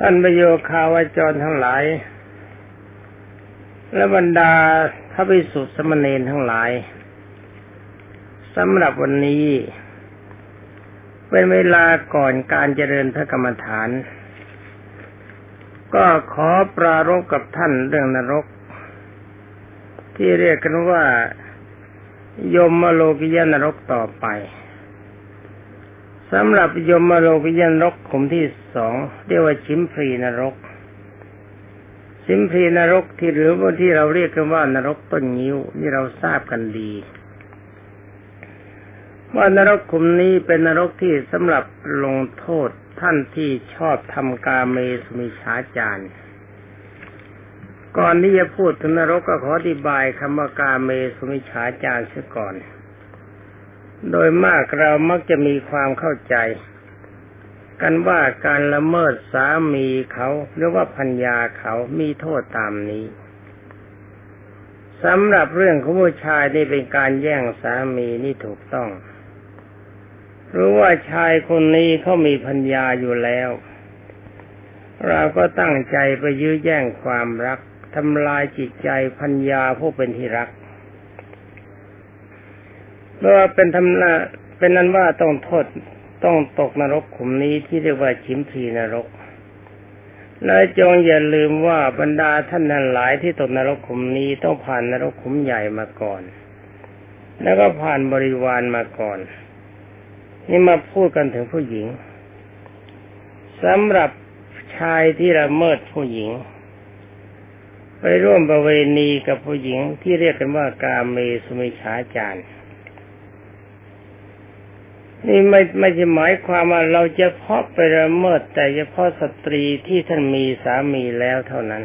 ท่านประโยคาวาจรทั้งหลาย และบรรดาพระภิกษุสมณีทั้งหลายสำหรับวันนี้ เป็นเวลาก่อนการเจริญพระกรรมฐาน ก็ขอปรารบกับท่านเรื่องนรก ที่เรียกกันว่ายมโลกิยนรกต่อไป สำหรับยมโลกิยนรกขุมที่สองเรียกว่าชิมพรีนรก ชิมพรีนรกที่หรือว่าที่เราเรียกกันว่านรกต้นงิ้วนี่เราทราบกันดีว่านรกขุมนี้เป็นนรกที่สำหรับลงโทษท่านที่ชอบทำกาเมสมิชาจารก่อนที่จะพูดถึงนรกก็ขออธิบายคำว่ากาเมสุมิชาจารเสียก่อน โดยมากเรามักจะมีความเข้าใจ กันว่าการละเมิดสามีเขาหรือว่าพัญญาเขามีโทษตามนี้สำหรับเรื่องของผู้ชายนี่เป็นการแย่งสามีนี่ถูกต้องรู้ว่าชายคนนี้เขามีพัญญาอยู่แล้ว เราก็ตั้งใจไปยื้อแย่งความรักทำลายจิตใจพัญญาผู้เป็นที่รัก เมื่อเป็นทำนาเป็นนั้นว่าต้องโทษต้องตกนรกขุมนี้ที่เรียกว่าชิมพีนรกและจงอย่าลืมว่าบรรดาท่านนั้นหลายที่ตกนรกขุมนี้ต้องผ่านนรกขุมใหญ่มาก่อน แล้วก็ผ่านบริวารมาก่อน นี่มาพูดกันถึงผู้หญิงสำหรับชายที่ละเมิดผู้หญิง ไปร่วมประเวณีกับผู้หญิงที่เรียกกันว่ากาเมสุมิชาจารย์ นี่ไม่ไม่ใช่หมายความว่าเราจะเพาะไปละเมิดแต่เฉพาะสตรีที่ท่านมีสามีแล้วเท่านั้น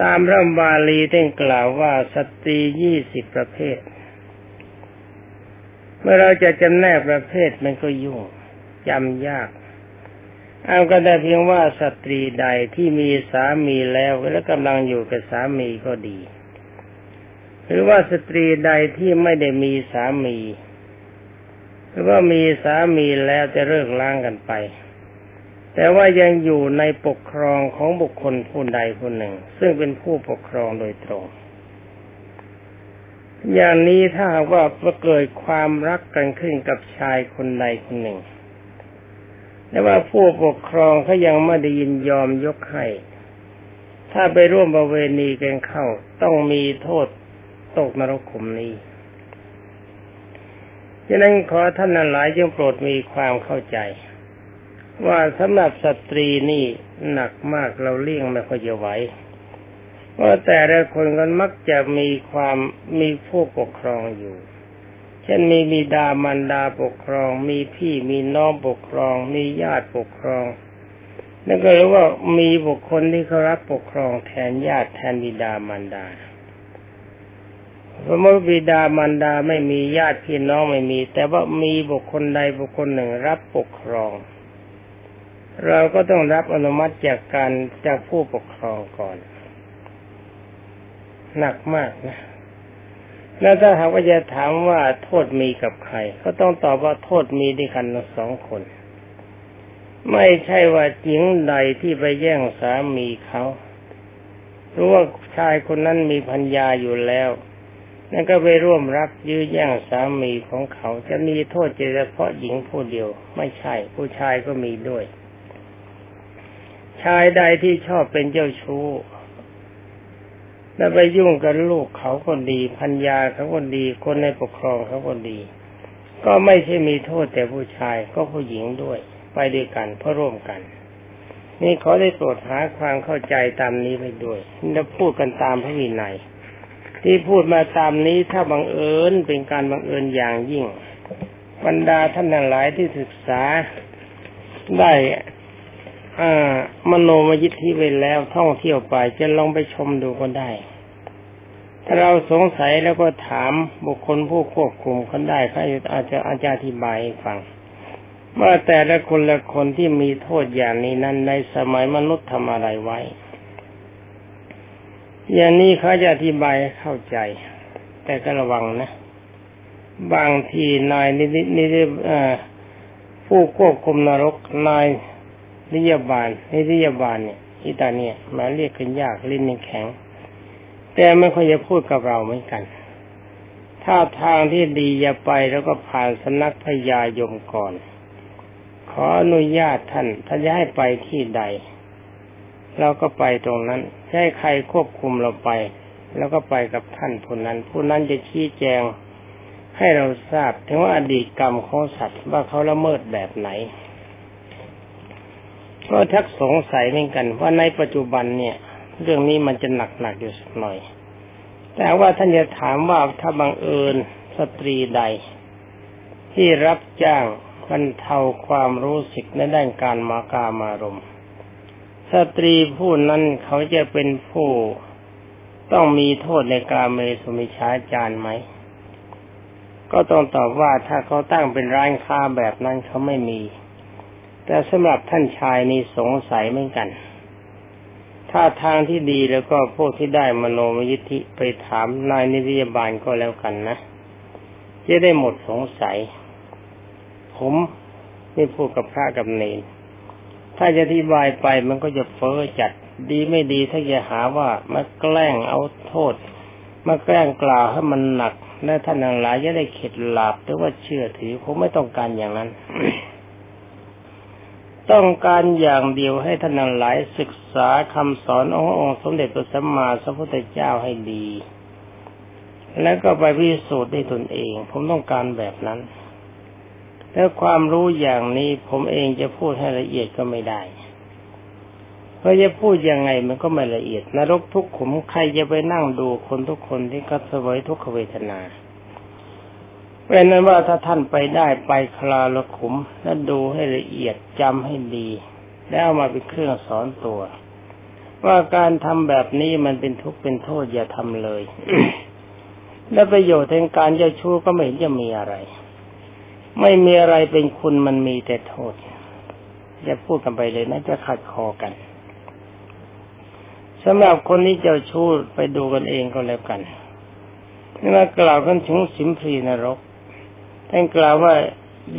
ตามพระบาลีได้กล่าวว่าสตรียี่สิบประเภท เมื่อเราจะจำแนกประเภทมันก็ยุ่งจำยากเอาก็ได้เพียงว่าสตรีใดที่มีสามีแล้วและกำลังอยู่กับสามีก็ดี หรือว่าสตรีใดที่ไม่ได้มีสามี หรือว่ามีสามีแล้วจะเลิกล้างกันไป แต่ว่ายังอยู่ในปกครองของบุคคลผู้ใดผู้หนึ่ง ซึ่งเป็นผู้ปกครองโดยตรง อย่างนี้ถ้าว่าเกิดความรักกันขึ้นกับชายคนใดคนหนึ่ง แต่ว่าผู้ปกครองเขายังไม่ได้ยินยอมยกให้ ถ้าไปร่วมประเวณีกันเข้าต้องมีโทษตกนรกขุมนี้ ฉะนั้นขอท่านหลายจงโปรดมีความเข้าใจ ว่าสำหรับสตรีนี่หนักมากเราเลี่ยงไม่ค่อยจะไหวเพราะแต่ละคนกันมักจะมีความมีผู้ปกครองอยู่ เช่นมีมีดามันดาปกครอง มีพี่มีน้องปกครอง มีญาติปกครอง นั่นก็รู้ว่ามีบุคคลที่เขารับปกครองแทนญาติแทนบิดามันดา สมมติบิดามารดาไม่มีญาติพี่น้องไม่มี แต่ว่ามีบุคคลใดบุคคลหนึ่งรับปกครอง เราก็ต้องรับอนุมัติจากการจากผู้ปกครองก่อน หนักมากนะแล้วถ้าหากว่าจะถามว่าโทษมีกับใคร ก็ต้องตอบว่าโทษมีด้วยกันสองคน ไม่ใช่ว่าหญิงใดที่ไปแย่งสามีเขารู้ว่าชายคนนั้นมีพัญญาอยู่แล้ว นั่นก็ไปร่วมรับยื้อแย่งสามีของเขาจะมีโทษเฉพาะหญิงผู้เดียว ไม่ใช่ ผู้ชายก็มีด้วย ชายใดที่ชอบเป็นเจ้าชู้แล้วไปยุ่งกับลูกเขาคนดีพัญญาเขาคนดี คนในปกครองเขาคนดี ก็ไม่ใช่มีโทษแต่ผู้ชายก็ผู้หญิงด้วย ไปด้วยกันเพื่อร่วมกัน นี่ขอได้โปรดหาความเข้าใจตามนี้ไปด้วยเราพูดกันตามพระวินัย ที่พูดมาตามนี้ถ้าบังเอิญเป็นการบังเอิญอย่างยิ่ง บรรดาท่านทั้งหลายที่ศึกษาได้มโนมยิทธิไปแล้วท่องเที่ยวไปจะลองไปชมดูก็ได้ ถ้าเราสงสัยแล้วก็ถามบุคคลผู้ควบคุมเขาได้เขาอาจจะอาจารย์อธิบายให้ฟังว่าแต่ละคนละคนที่มีโทษอย่างนี้นั้นในสมัยมนุษย์ทำอะไรไว้ อย่างนี้เขาจะอธิบายเข้าใจ แต่ก็ระวังนะ บางทีนายนิดนิดผู้ควบคุมนรกนายนิยบาลนิยบาลเนี่ยอิตาเนี่ยมาเรียกกันยากลิ้นแข็ง แต่ไม่ค่อยจะพูดกับเราเหมือนกัน ถ้าทางที่ดีอย่าไปแล้วก็ผ่านสนักพญายมก่อน ขออนุญาตท่านถ้าจะให้ไปที่ใด เราก็ไปตรงนั้นให้ใครควบคุมเราไป แล้วก็ไปกับท่านผู้นั้น ผู้นั้นจะชี้แจงให้เราทราบถึงว่าอดีตกรรมของสัตว์ว่าเขาละเมิดแบบไหนก็ทักสงสัยเหมือนกันว่าในปัจจุบันเนี่ย เรื่องนี้มันจะหนักหนักอยู่สักหน่อย แต่ว่าท่านจะถามว่าถ้าบังเอิญสตรีใด ที่รับจ้างบรรเทาความรู้สึกในด้านการมากามารม สตรีผู้นั้นเขาจะเป็นผู้ต้องมีโทษในการเมสุมิชาจารไหม ก็ต้องตอบว่าถ้าเขาตั้งเป็นร้านค้าแบบนั้นเขาไม่มี แต่สำหรับท่านชายนี่สงสัยเหมือนกัน ถ้าทางที่ดีแล้วก็พวกที่ได้มโนมยิทธิไปถามนายนิติบาลก็แล้วกันนะ จะได้หมดสงสัย ผมไม่พูดกับพระกับเนร ถ้าจะอธิบายไปมันก็จะเฟ้อจัดดีไม่ดีถ้าจะหาว่ามาแกล้งเอาโทษมาแกล้งกล่าวให้มันหนักและท่านทั้งหลายจะได้เข็ดหลาบหรือว่าเชื่อถือผมไม่ต้องการอย่างนั้น ต้องการอย่างเดียวให้ท่านทั้งหลายศึกษาคำสอนขององค์สมเด็จพระสัมมาสัมพุทธเจ้าให้ดี แล้วก็ไปพิสูจน์ด้วยตนเอง ผมต้องการแบบนั้น แล้วความรู้อย่างนี้ผมเองจะพูดให้ละเอียดก็ไม่ได้เพราะจะพูดยังไงมันก็ไม่ละเอียด นรกทุกขุมใครจะไปนั่งดูคนทุกคนที่ก็สวยทุกขเวทนาเป็นนั้นว่าถ้าท่านไปได้ไปคลาละขุม แล้วดูให้ละเอียดจำให้ดี แล้วเอามาเป็นเครื่องสอนตัว ว่าการทำแบบนี้มันเป็นทุกข์เป็นโทษอย่าทำเลย และประโยชน์แห่งการเจ้าชู้ก็ไม่เห็นจะมีอะไร ไม่มีอะไรเป็นคุณมันมีแต่โทษอย่าพูดกันไปเลยนะจะขัดคอกันสำหรับคนที่เจ้าชู้ไปดูกันเองก็แล้วกันนี่มากล่าวกันถึงสิมพรีนรกท่านกล่าวว่า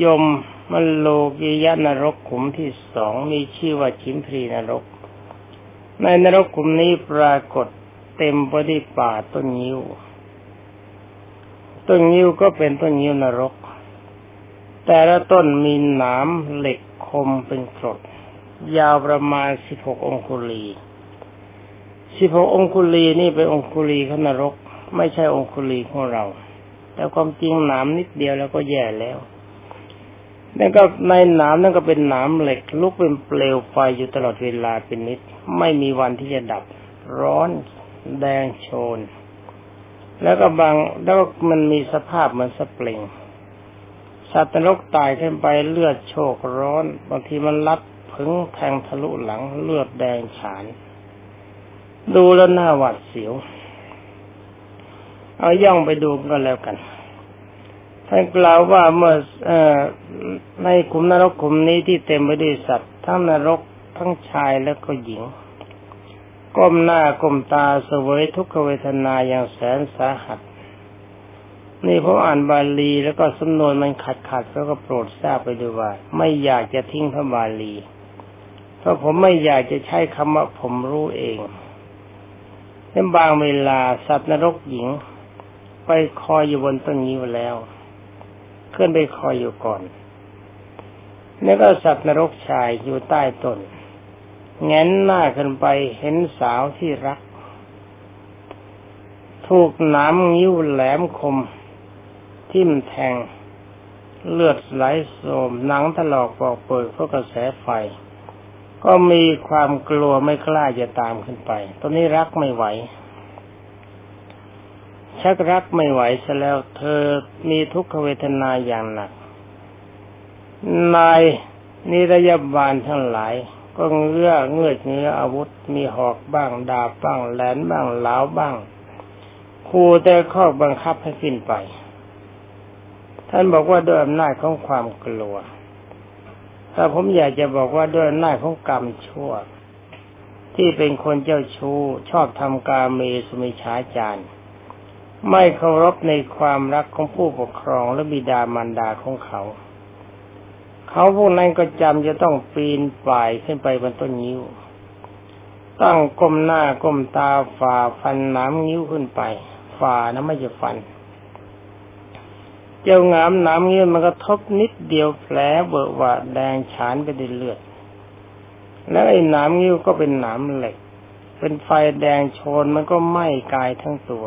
ยมมันโลกิยานรกขุมที่สองมีชื่อว่าชิมพรีนรก ในนรกขุมนี้ปรากฏเต็มไปด้วยป่าต้นยิ้ว ต้นยิ้วก็เป็นต้นยิ้วนรก แต่ละต้นมีหนามเหล็กคมเป็นกรดยาวประมาณสิบหกองคุลีสิบหกองคุลีนี่เป็นองคุลีขนรก ไม่ใช่องคุลีของเรา แต่ความจริงหนามนิดเดียวแล้วก็แย่แล้วนั่นก็ในหนามนั่นก็เป็นหนามเหล็ก ลุกเป็นเปลวไฟอยู่ตลอดเวลาเป็นนิด ไม่มีวันที่จะดับ ร้อนแดงโชน แล้วก็บางแล้วมันมีสภาพเหมือนสปริง สัตว์นรกตายขึ้นไปเลือดโชกร้อน บางทีมันลัดผึงแทงทะลุหลังเลือดแดงฉาน ดูแล้วหน้าหวาดเสียว เอาย่องไปดูก็แล้วกันท่านกล่าวว่าเมื่ออในขุมนรกขุมนี้ที่เต็มไปด้วยสัตว์ ทั้งนรกทั้งชายและก็หญิง ก้มหน้าก้มตาเสวยทุกขเวทนาอย่างแสนสาหัส นี่ผมอ่านบาลีแล้วก็สำนวนมันขัดขัดแล้วก็โปรดทราบไปด้วยว่า ไม่อยากจะทิ้งพระบาลี เพราะผมไม่อยากจะใช้คำว่าผมรู้เองในบางเวลาสัตว์นรกหญิง ไปคอยอยู่บนต้นนิ้แล้ว ขึ้นไปคอยอยู่ก่อน แล้วก็สัตว์นรกชายอยู่ใต้ต้นแงนหน้าขึ้นไปเห็นสาวที่รัก ถูกน้ำนิ้วแหลมคม ทิ่มแทง เลือดไหลโสมหนังถลอกปอกเปิดเพราะกระแสไฟ ก็มีความกลัวไม่กล้าจะตามขึ้นไป ตอนนี้รักไม่ไหว ชักรักไม่ไหวซะแล้วเธอมีทุกขเวทนาอย่างหนัก นายนิรยาบาลทั้งหลายก็เงื้อเงื้อเงื้ออาวุธมีหอกบ้าง ดาบบ้างแหลนบ้างเหลาบ้างคู่แต่ข้อบังคับให้ขึ้นไป ท่านบอกว่าด้วยอำนาจของความกลัว ถ้าผมอยากจะบอกว่าด้วยหน้าของกรรมชั่ว ที่เป็นคนเจ้าชู้ชอบทำกาเมสุมิชาจารไม่เคารพในความรักของผู้ปกครองและบิดามารดาของเขา เขาพวกนั้นก็จำจะต้องปีนป่ายขึ้นไปบนต้นงิ้ว ตั้งก้มหน้าก้มตาฝ่าฟันน้ำงิ้วขึ้นไป ฝ่านะไม่จะฟัน เจ้างามน้ำงิ้วมันก็ทบนิดเดียวแผลเบิกว่าแดงฉานไปด้วยเลือด แล้วไอ้น้ำงิ้วก็เป็นหนามเหล็ก เป็นไฟแดงโชนมันก็ไหม้กายทั้งตัว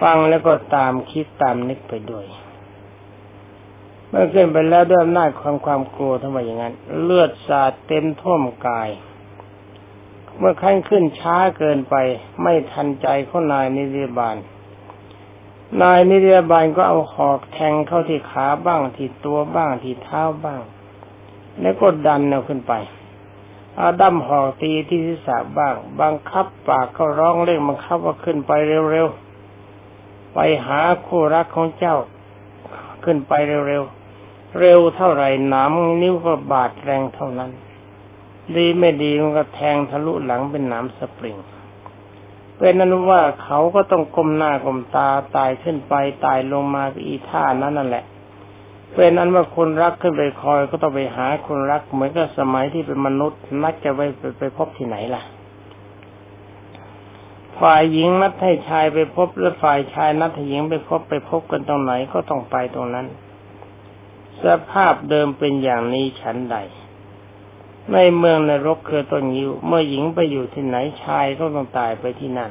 ฟังแล้วก็ตามคิดตามนึกไปด้วย เมื่อขึ้นไปแล้วด้วยอำนาจความความกลัวทำไมอย่างนั้น เลือดสาดเต็มท่วมกายเมื่อขั้นขึ้นช้าเกินไป ไม่ทันใจของนายนิรบาล นายนิรบาลก็เอาหอกแทงเข้าที่ขาบ้างที่ตัวบ้างที่เท้าบ้าง แล้วก็ดันเอาขึ้นไปเอาดั้มหอกตีที่ศีรษะบ้าง บังคับปากก็ร้องเร่งบังคับว่าขึ้นไปเร็วๆ ไปหาคู่รักของเจ้าขึ้นไปเร็วๆ เร็วเท่าไหร่หนามนิ้วก็บาดแรงเท่านั้น ดีไม่ดีมันก็แทงทะลุหลังเป็นหนามสปริง เป็นนั้นว่าเขาก็ต้องก้มหน้าก้มตาตายขึ้นไปตายลงมาอีท่านั้นนั่นแหละ เป็นนั้นว่าคนรักขึ้นไปคอยก็ต้องไปหาคนรักเหมือนกับสมัยที่เป็นมนุษย์นัดจะไปไปพบที่ไหนล่ะ ฝ่ายหญิงนัดให้ชายไปพบหรือฝ่ายชายนัดให้หญิงไปพบไปพบกันตรงไหนก็ต้องไปตรงนั้น สภาพเดิมเป็นอย่างนี้ฉันใด ในเมืองนรกคือต้นยิว เมื่อหญิงไปอยู่ที่ไหนชายก็ต้องตายไปที่นั่น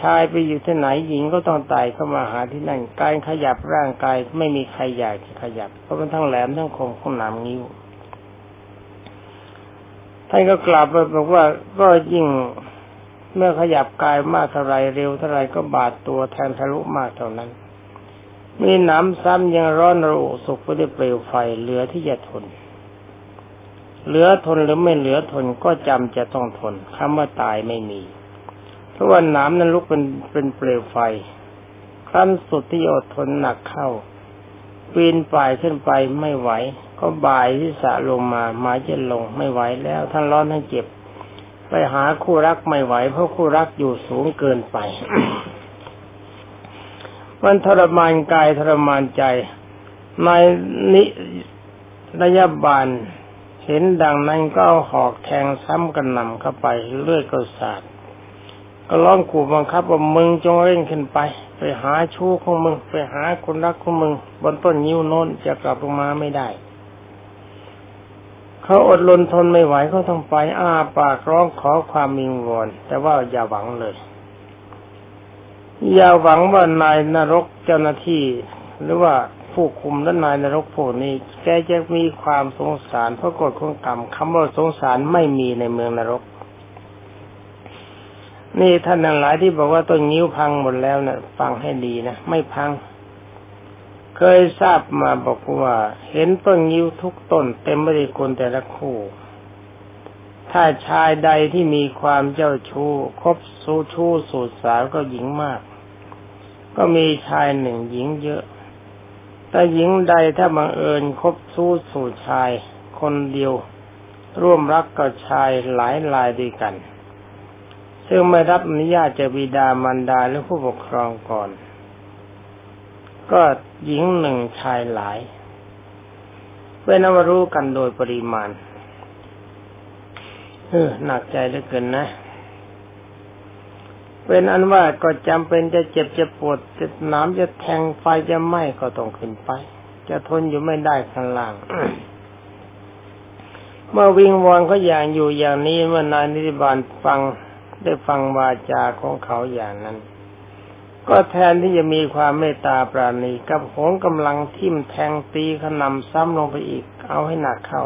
ชายไปอยู่ที่ไหนหญิงก็ต้องตายเข้ามาหาที่นั่น การขยับร่างกายไม่มีใครอยากจะขยับ เพราะมันทั้งแหลมทั้งคมของหนามงิ้ว ท่านก็กลับไปบอกว่าก็ยิ่งเมื่อขยับกายมากเท่าไรเร็วเท่าไรก็บาดตัวแทนทะลุมากเท่านั้น มีหนามซ้ำยังร้อนระอุสุกไปด้วยเปลวไฟเหลือที่จะทน เหลือทนหรือไม่เหลือทนก็จำจะต้องทนคำว่าตายไม่มี เพราะว่าหนานั้นลุกเป็นเป็นเปลวไฟขั้นสุดที่อดทนหนักเข้าปีนป่ายขึ้นไปไม่ไหว ก็บ่ายที่สะลงมาหมาจะลงไม่ไหวแล้วท่านร้อนทั้งเจ็บ ไปหาคู่รักไม่ไหว เพราะคู่รักอยู่สูงเกินไป มันทรมานกายทรมานใจในนิระยะบาล เห็นดังนั้นก็เอาหอกแทงซ้ำกันนำเข้าไปเลือดก็สาดก็ร้องขู่บังคับว่ามึงจงเร่งขึ้นไป ไปหาชู้ของมึง ไปหาคนรักของมึง บนต้นยิ้วโน้นจะกลับลงมาไม่ได้ เขาอดรนทนไม่ไหวเขาต้องไปอ้าปากร้องขอความมิงวอนแต่ว่าอย่าหวังเลย อย่าหวังว่านายนรกเจ้าหน้าที่หรือว่า ผู้คุมและนายนรกพวกนี้แกจะมีความสงสารเพราะกฎของกรรมคำว่าสงสารไม่มีในเมืองนรก นี่ท่านทั้งหลายที่บอกว่าต้นงิ้วพังหมดแล้วนะ่ะ ฟังให้ดีนะไม่พัง เคยทราบมาบอกว่า เห็นต้นงิ้วทุกต้น เต็มไปด้วยคนแต่ละคู่ ถ้าชายใดที่มีความเจ้าชู้คบสู้ชู้สูดสาวก็หญิงมาก ก็มีชายหนึ่งหญิงเยอะ แต่หญิงใดถ้าบังเอิญคบสู้สู่ชาย คนเดียว ร่วมรักกับชายหลายลายด้วยกัน ซึ่งไม่รับอนุญาตจากบิดามารดาหรือผู้ปกครองก่อน ก็หญิงหนึ่งชายหลายเป็นนวรู้กันโดยปริมาณเออหนักใจเหลือเกินนะ เป็นอันว่าก็จำเป็นจะเจ็บจะปวดจะน้ำจะแทงไฟจะไหม้ก็ต้องขึ้นไป จะทนอยู่ไม่ได้ข้างล่าง เมื่อวิงวอนเขาอย่างอยู่อย่างนี้เมื่อนายนิติบาลฟังได้ฟังวาจาของเขาอย่างนั้น ก็แทนที่จะมีความเมตตาปราณีกับโหงกำลังทิ่มแทงตีขนำซ้ำลงไปอีก เอาให้หนักเข้า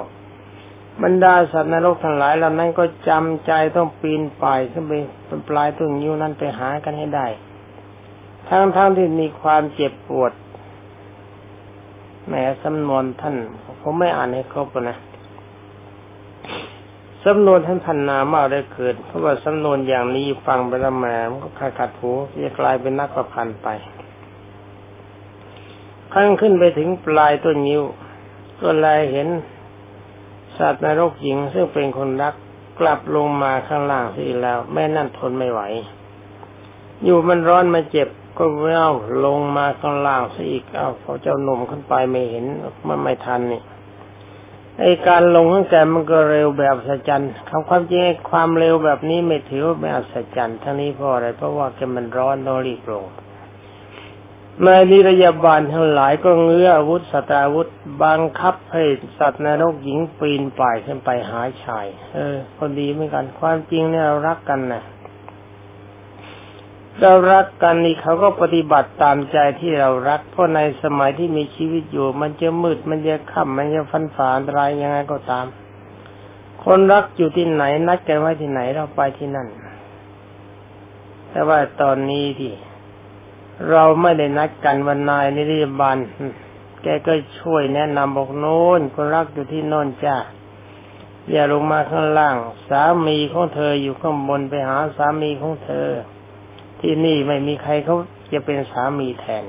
บรรดาสัตว์นรกทั้งหลายเหล่านั้นก็จำใจต้องปีนป่ายขึ้นไปเป็นปลายต้นยิ้วนั้นไปหากันให้ได้ ทั้งๆทที่มีความเจ็บปวดแหมสำนวนท่าน ผมไม่อ่านให้ครบนะสำนวนท่านพันนามากได้เกิด เพราะว่าสำนวนอย่างนี้ฟังไปแล้วแหมมันก็ขาดขาดหูจะกลายเป็นนักประพันธ์ไปขั้นขึ้นไปถึงปลายต้นนิ้ว ก็ลายเห็น สัตว์นรกหญิงซึ่งเป็นคนรักกลับลงมาข้างล่างสิแล้ว แม่นั่นทนไม่ไหว อยู่มันร้อนมาเจ็บก็เว้าลงมาข้างล่างซะอีกเอาพอเจ้าหนุ่มขึ้นไปไม่เห็นมันไม่ทันนี่ไอการลงของแกมันก็เร็วแบบสัจจันคำความจริงความเร็วแบบนี้ไม่ถือว่าเป็นอัศจรรย์ทั้งนี้เพราะอะไรเพราะว่าแกมันร้อนต้องรีบลง นายนิรยาบาลทั้งหลายก็เงื้ออาวุธสตราวุธบังคับให้สัตว์นรกหญิงปีนป่ายขึ้นไปหาชาย เออคนดีเหมือนกันความจริงเนี่ยเรารักกันนะเรารักกันนี่เขาก็ปฏิบัติตามใจที่เรารัก เพราะในสมัยที่มีชีวิตอยู่ มันจะมืดมันจะค่ำมันจะฟันฝ่าอะไรยังไงก็ตาม คนรักอยู่ที่ไหนนัดกันไว้ที่ไหนเราไปที่นั่น แต่ว่าตอนนี้ที่ เราไม่ได้นัดกันวันนายนิริบาลแกก็ช่วยแนะนำบอกโน้นคนรักอยู่ที่โน่นจ้าอย่าลงมาข้างล่าง สามีของเธออยู่ข้างบนไปหาสามีของเธอ ที่นี่ไม่มีใครเขาจะเป็นสามีแทน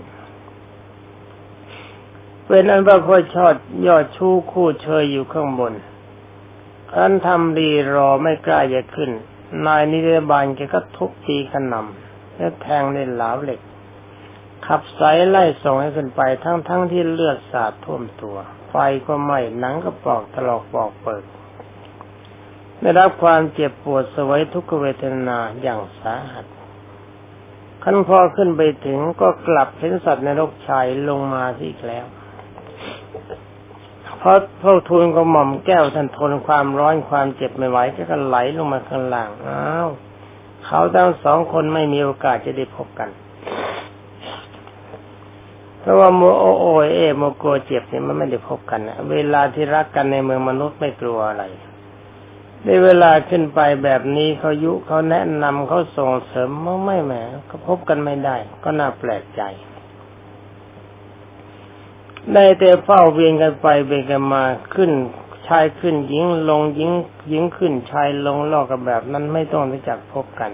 เป็นอันว่าพ่อชอดยอดชู้คู่เชยอยู่ข้างบนคันทำดีรอไม่กล้าจะขึ้น นายนิรบาลแกก็ทุบตีขนำและแทงในหลาวเหล็ก ขับสายไล่ส่งให้ขึ้นไปทั้งๆทที่เลือดสาดท่วมตัว ไฟก็ไหม้หนังก็ปอกถลอกปอกเปิดได้รับความเจ็บปวดสวยทุกเวทนาอย่างสาหัสขั้นพอขึ้นไปถึงก็กลับเห็นสัตว์ในโลกชายลงมาอีกแล้วเพราะพวกทูลก็หม่อมแก้วท่านทนความร้อนความเจ็บไม่ไหวก็ไหลลงมาข้างล่างอ้าวเขาทั้งสองคนไม่มีโอกาสจะได้พบกัน เพราะว่าโมโอโอเอโมโกเจ็บเนี่ยมันไม่ได้พบกันนะเวลาที่รักกันในเมืองมนุษย์ไม่กลัวอะไรในเวลาขึ้นไปแบบนี้เขายุเขาแนะนำเขาส่งเสริมมันไม่แหมก็พบกันไม่ได้ ก็น่าแปลกใจได้แต่เฝ้าเวียนกันไปเวียนกันมาขึ้นชายขึ้นหญิงลงหญิงหญิงขึ้นชายลงลอกกันแบบนั้นไม่ต้องรู้จักพบกัน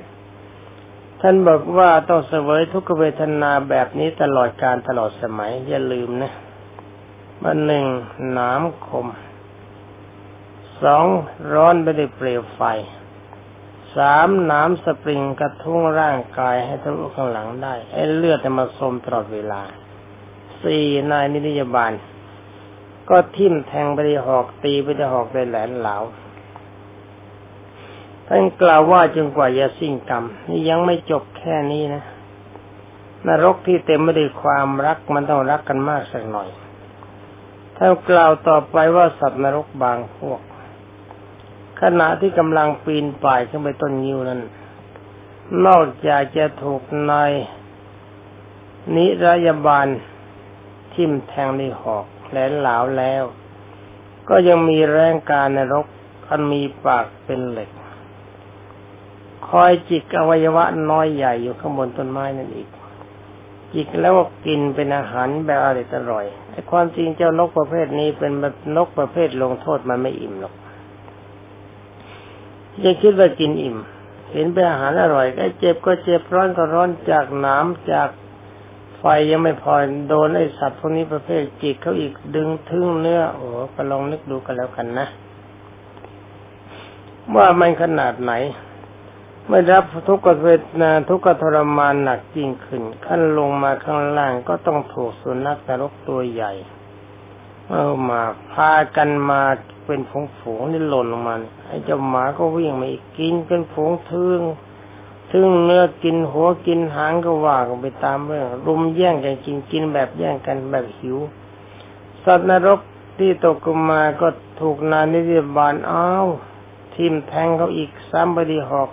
ท่านบอกว่าต้องเสวยทุกเวทนาแบบนี้ตลอดการตลอดสมัย อย่าลืมนะมันหนึ่งหนามคมสองร้อนไปด้วยเปลวไฟสามน้ำสปริงกระทุ้งร่างกายให้ทะลุข้างหลังได้ไอ้เลือดจะมาสมตลอดเวลาสี่นายนิยบาล ก็ทิ่มแทงไปได้หอกตีไปได้หอกได้แหลนเหลา ท่านกล่าวว่าจนกว่าจะสิ้นกรรม นี่ยังไม่จบแค่นี้นะ นรกที่เต็มไปด้วยความรักมันต้องรักกันมากสักหน่อยท่านกล่าวต่อไปว่าสัตว์นรกบางพวก ขณะที่กำลังปีนป่ายขึ้นไปต้นยิวนั้น นอกจากจะถูกนายนิรยาบาลทิ่มแทงในหอกแหลนหลาวแล้ว ก็ยังมีแรงการนรกอันมีปากเป็นเหล็ก คอยจิกอวัยวะน้อยใหญ่อยู่ข้างบนต้นไม้นั่นอีก จิกแล้วก็กินเป็นอาหารแบบอร่อยอร่อยไอ้ความจริงเจ้านกประเภทนี้เป็นนกประเภทลงโทษมันไม่อิ่มหรอกยังคิดว่ากินอิ่ม เห็นเป็นอาหารอร่อยก็เจ็บก็เจ็บร้อนก็ร้อนจากน้ำจากไฟยังไม่พอโดนไอ้สัตว์พวกนี้ประเภทจิกเขาอีกดึงทึ่งเนื้อโอ้ก็ลองนึกดูกันแล้วกันนะว่ามันขนาดไหน เมื่อรับทุกขเวทนาทุกขทรมานหนักยิ่งขึ้น ขั้นลงมาข้างล่างก็ต้องถูกสุนัขนรกตัวใหญ่ เอามาพากันมาเป็นฝูงฝูงนี่หล่นลงมาไอ้เจ้าหมาก็วิ่งมาอีกกินเป็นฝูงทึ่งทึ่งเนื้อกินหัวกินหางก็ว่ากันไปตามเรื่องรุมแย่งกันกินกินแบบแย่งกันแบบหิว สัตว์นรกที่ตกมาก็ถูกนานิยบาลอ้าวทิ่มแทงเขาอีกซ้ำไปดีหอก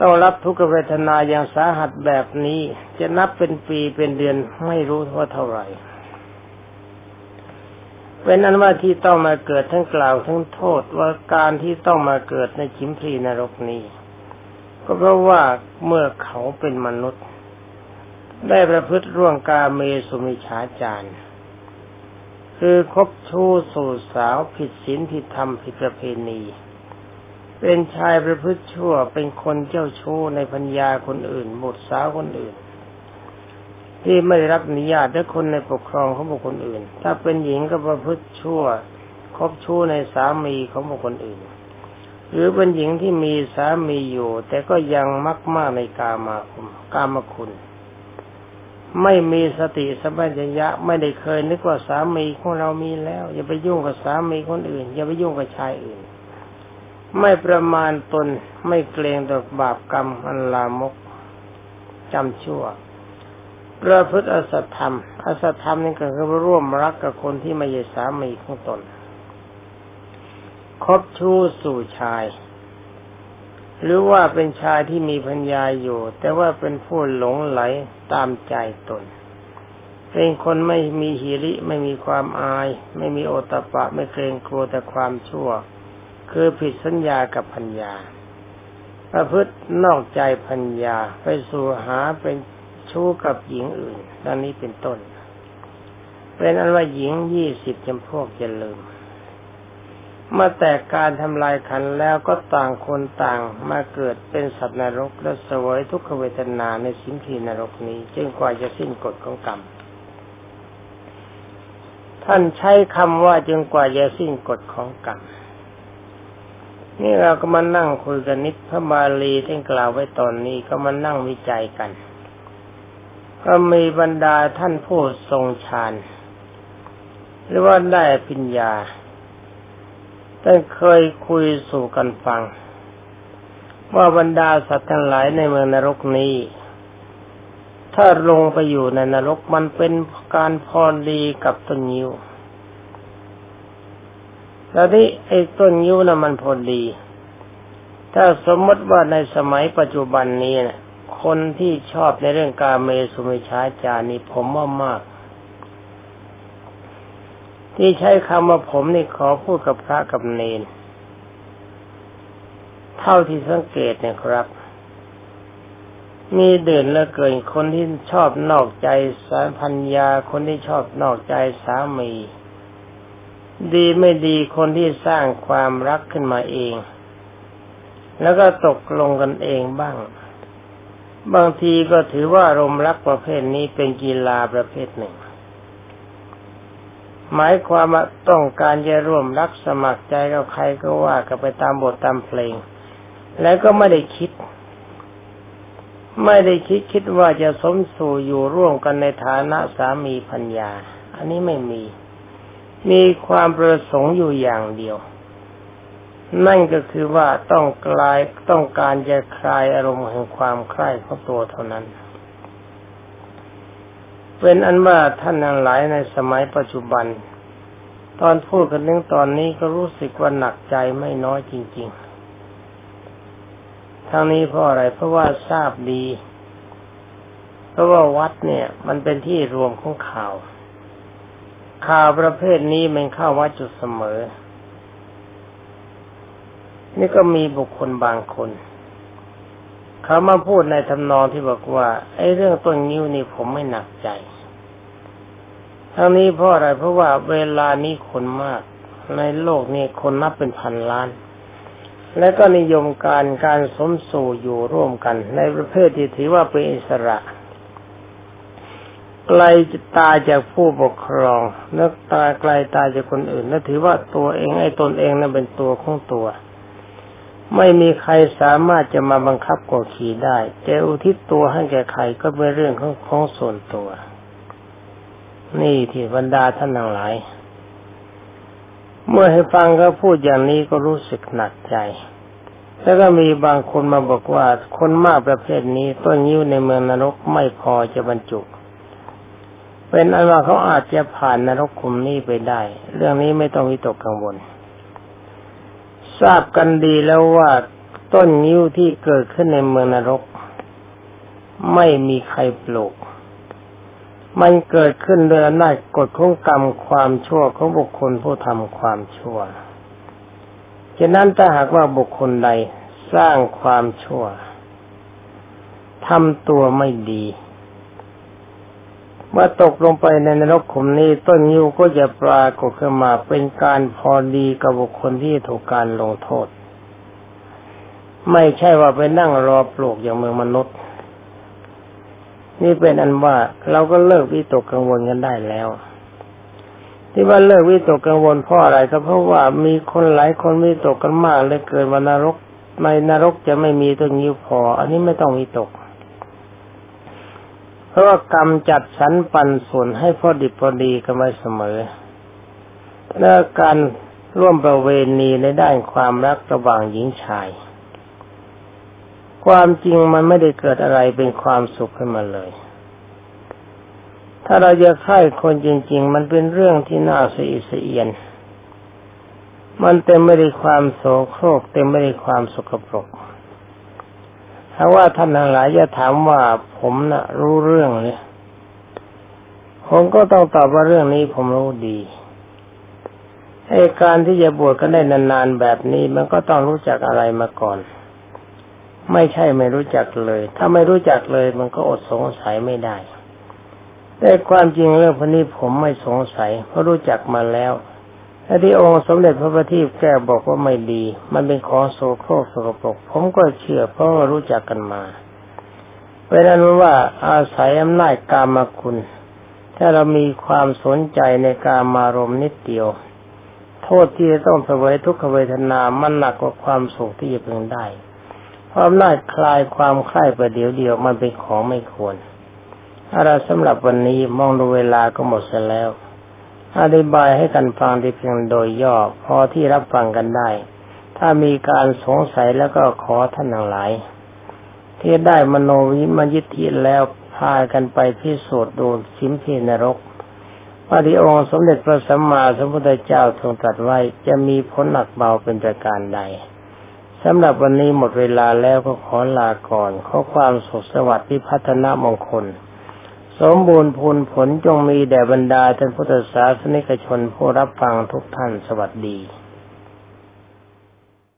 ต้องรับทุกขเวทนาอย่างสาหัสแบบนี้ จะนับเป็นปีเป็นเดือนไม่รู้ว่าเท่าไหร่เป็นอันว่าที่ต้องมาเกิดทั้งกล่าวทั้งโทษว่าการที่ต้องมาเกิดในชิมพรีนรกนี้ ก็เพราะว่าเมื่อเขาเป็นมนุษย์ ได้ประพฤติร่วงกาเมสุมิฉาจารคือคบชู้สู่สาวผิดศีลผิดธรรมผิดประเพณี เป็นชายประพฤติชั่ว เป็นคนเจ้าชู้ในพัญญาคนอื่นบุตรสาวคนอื่น ที่ไม่ได้รับอนุญาตและคนในปกครองของบุคคลอื่น ถ้าเป็นหญิงก็ประพฤติชั่ว คบชู้ในสามีของบุคคลอื่น หรือเป็นหญิงที่มีสามีอยู่ แต่ก็ยังมักมากในกามาคุมกามคุณ ไม่มีสติสัมปชัญญะไม่ได้เคยนึกว่าสามีของเรามีแล้ว อย่าไปยุ่งกับสามีคนอื่น อย่าไปยุ่งกับชายอื่น ไม่ประมาณตนไม่เกรงต่อบาปกรรมอันลามกจำชั่วประพฤติอสัตธรรม อสัตธรรมนี่ก็คือร่วมรักกับคนที่ไม่ใช่สามีของตน คบชู้สู่ชาย หรือว่าเป็นชายที่มีพัญญาอยู่ แต่ว่าเป็นผู้หลงไหลตามใจตน เป็นคนไม่มีหิริ ไม่มีความอาย ไม่มีโอตปะ ไม่เกรงกลัวแต่ความชั่ว คือผิดสัญญากับพัญญา ประพฤตินอกใจพัญญาไปสู่หาเป็นชู้กับหญิงอื่น ดังนี้เป็นต้น เป็นอันว่าหญิงยี่สิบจำพวกจะลืมมาแต่การทำลายขันแล้วก็ต่างคนต่างมาเกิดเป็นสัตว์นรกและสวยทุกขเวทนาในสิมพีนรกนี้จนกว่าจะสิ้นกฎของกรรม ท่านใช้คำว่าจนกว่าจะสิ้นกฎของกรรม นี่เราก็มานั่งคุยกันนิดพระบาลีที่กล่าวไว้ตอนนี้ก็มานั่งวิจัยกัน ก็มีบรรดาท่านผู้ทรงฌานหรือว่าได้ปัญญาได้เคยคุยสู่กันฟัง ว่าบรรดาสัตว์ทั้งหลายในเมืองนรกนี้ ถ้าลงไปอยู่ในนรกมันเป็นการพรดีกับต้นยิ้ว แล้วที่ไอ้ต้นยิ้วนะ่ะมันพอดี ถ้าสมมติว่าในสมัยปัจจุบันนี้นะคนที่ชอบในเรื่องการเมสุมิชาจานี่ผมว่ามาก ที่ใช้คำว่าผมนี่ขอพูดกับพระกับเนน เท่าที่สังเกตเนี่ยครับ มีเด่นและเกินคนที่ชอบนอกใจสาพัญญาคนที่ชอบนอกใจสามี ดีไม่ดีคนที่สร้างความรักขึ้นมาเอง แล้วก็ตกลงกันเองบ้าง บางทีก็ถือว่ารมรักประเภทนี้เป็นกีฬาประเภทหนึ่ง หมายความว่าต้องการจะร่วมรักสมัครใจกับใครก็ว่ากันไปตามบทตามเพลง แล้วก็ไม่ได้คิด ไม่ได้คิดคิดว่าจะสมสู่อยู่ร่วมกันในฐานะสามีพัญญา อันนี้ไม่มี มีความประสงค์อยู่อย่างเดียว นั่นก็คือว่าต้องกลายต้องการจะคลายอารมณ์แห่งความใคร่ของตัวเท่านั้น เป็นอันว่าท่านทั้งหลายในสมัยปัจจุบัน ตอนพูดกันนึงตอนนี้ก็รู้สึกว่าหนักใจไม่น้อยจริง ๆ ทั้งนี้เพราะอะไรเพราะว่าทราบดี เพราะว่าวัดเนี่ย มันเป็นที่รวมของข่าว ข่าวประเภทนี้มันเข้าวัดจุดเสมอ นี่ก็มีบุคคลบางคน เขามาพูดในทำนองที่บอกว่า ไอ้เรื่องต้นนิ้วนี่ผมไม่หนักใจ ทั้งนี้เพราะอะไรเพราะว่าเวลานี้คนมาก ในโลกนี้คนนับเป็นพันล้าน และก็นิยมการการสมสู่อยู่ร่วมกัน ในประเภทที่ถือว่าเป็นอิสระ ไกลตาจากผู้ปกครองนึกตาไกลตาจากคนอื่นและถือว่าตัวเองไอ้ตนเองนั้นเป็นตัวของตัว ไม่มีใครสามารถจะมาบังคับกดขี่ได้จะอุทิศตัวให้แก่ใครก็เป็นเรื่องของของส่วนตัว นี่ที่บรรดาท่านทั้งหลาย เมื่อให้ฟังเขาพูดอย่างนี้ก็รู้สึกหนักใจแล้วก็มีบางคนมาบอกว่าคนมากประเภทนี้ต้นยิ้วในเมืองนรกไม่พอจะบรรจุ เป็นอันว่าเขาอาจจะผ่านนรกคุมนี้ไปได้ เรื่องนี้ไม่ต้องวิตกกังวล ทราบกันดีแล้วว่าต้นนิ้วที่เกิดขึ้นในเมืองนรก ไม่มีใครปลูก มันเกิดขึ้นโดยอำนาจกฎของกรรมความชั่วของบุคคลผู้ทำความชั่วฉะนั้นถ้าหากว่าบุคคลใดสร้างความชั่วทำตัวไม่ดี เมื่อตกลงไปในนรกขุมนี้ต้นยิ้วก็จะปรากฏขึ้นมาเป็นการพอดีกับบุคคลที่ถูกการลงโทษ ไม่ใช่ว่าไปนั่งรอปลูกอย่างเมืองมนุษย์ นี่เป็นอันว่าเราก็เลิกวิตกกังวลกันได้แล้ว ที่ว่าเลิกวิตกกังวลเพราะอะไรก็เพราะว่ามีคนหลายคนวิตกกันมากเลยเกิดว่านรกในนรกจะไม่มีต้นยิ้วพอ อันนี้ไม่ต้องวิตก ราะว่ากรรมจัดสรรปันส่วนให้พอดิบพอดีกันไว้เสมอและการร่วมประเวณีในด้านความรักระหว่างหญิงชาย ความจริงมันไม่ได้เกิดอะไรเป็นความสุขขึ้นมาเลย ถ้าเราจะใคร่คนจริง ๆ มันเป็นเรื่องที่น่าสะอิดสะเอียน มันเต็มไปด้ความโสโครกเต็มไปด้ความสกปรก ถ้าว่าท่านทั้งหลายจะถามว่าผมนะ่ะ รู้เรื่องเนี่ยผมก็ต้องตอบว่าเรื่องนี้ผมรู้ดีไอ้การที่จะบวชกันได้นานๆแบบนี้ มันก็ต้องรู้จักอะไรมาก่อน ไม่ใช่ไม่รู้จักเลย ถ้าไม่รู้จักเลยมันก็อดสงสัยไม่ได้แต่ความจริงเรื่องพวกนี้ผมไม่สงสัยเพราะรู้จักมาแล้ว แต่ที่องค์สมเด็จพระบัณฑิตแก้บอกว่าไม่ดี มันเป็นของโสโครกสกปรก ผมก็เชื่อเพราะว่ารู้จักกันมาเพราะนั้นว่าอาศัยอำนาจกามาคุณ ถ้าเรามีความสนใจในการมารมนิดเดียว โทษที่จะต้องเสวยทุกขเวทนา มันหนักกว่าความสุขที่จะพึงได้ความน่าคลายความคลายประเดี๋ยวเดียวมันเป็นของไม่ควรอะไรสำหรับวันนี้มองดูเวลาก็หมดเสียแล้ว อธิบายให้กันฟังที่เพียงโดยย่อพอที่รับฟังกันได้ ถ้ามีการสงสัยแล้วก็ขอท่านทั้งหลาย ที่ได้มโนวิมยิทธิแล้วพากันไปพิสูจน์ดูสิมพีนรกว่าที่องค์สมเด็จพระสัมมาสัมพุทธเจ้าทรงตรัสไว้จะมีผลหนักเบาเป็นประการใดสำหรับวันนี้หมดเวลาแล้วก็ขอลาก่อนขอความสุขสวัสดิ์พิพัฒนามงคล สมบูรณ์พูนผลจงมีแด่บรรดาท่านพุทธศาสนิกชนผู้รับฟังทุกท่านสวัสดี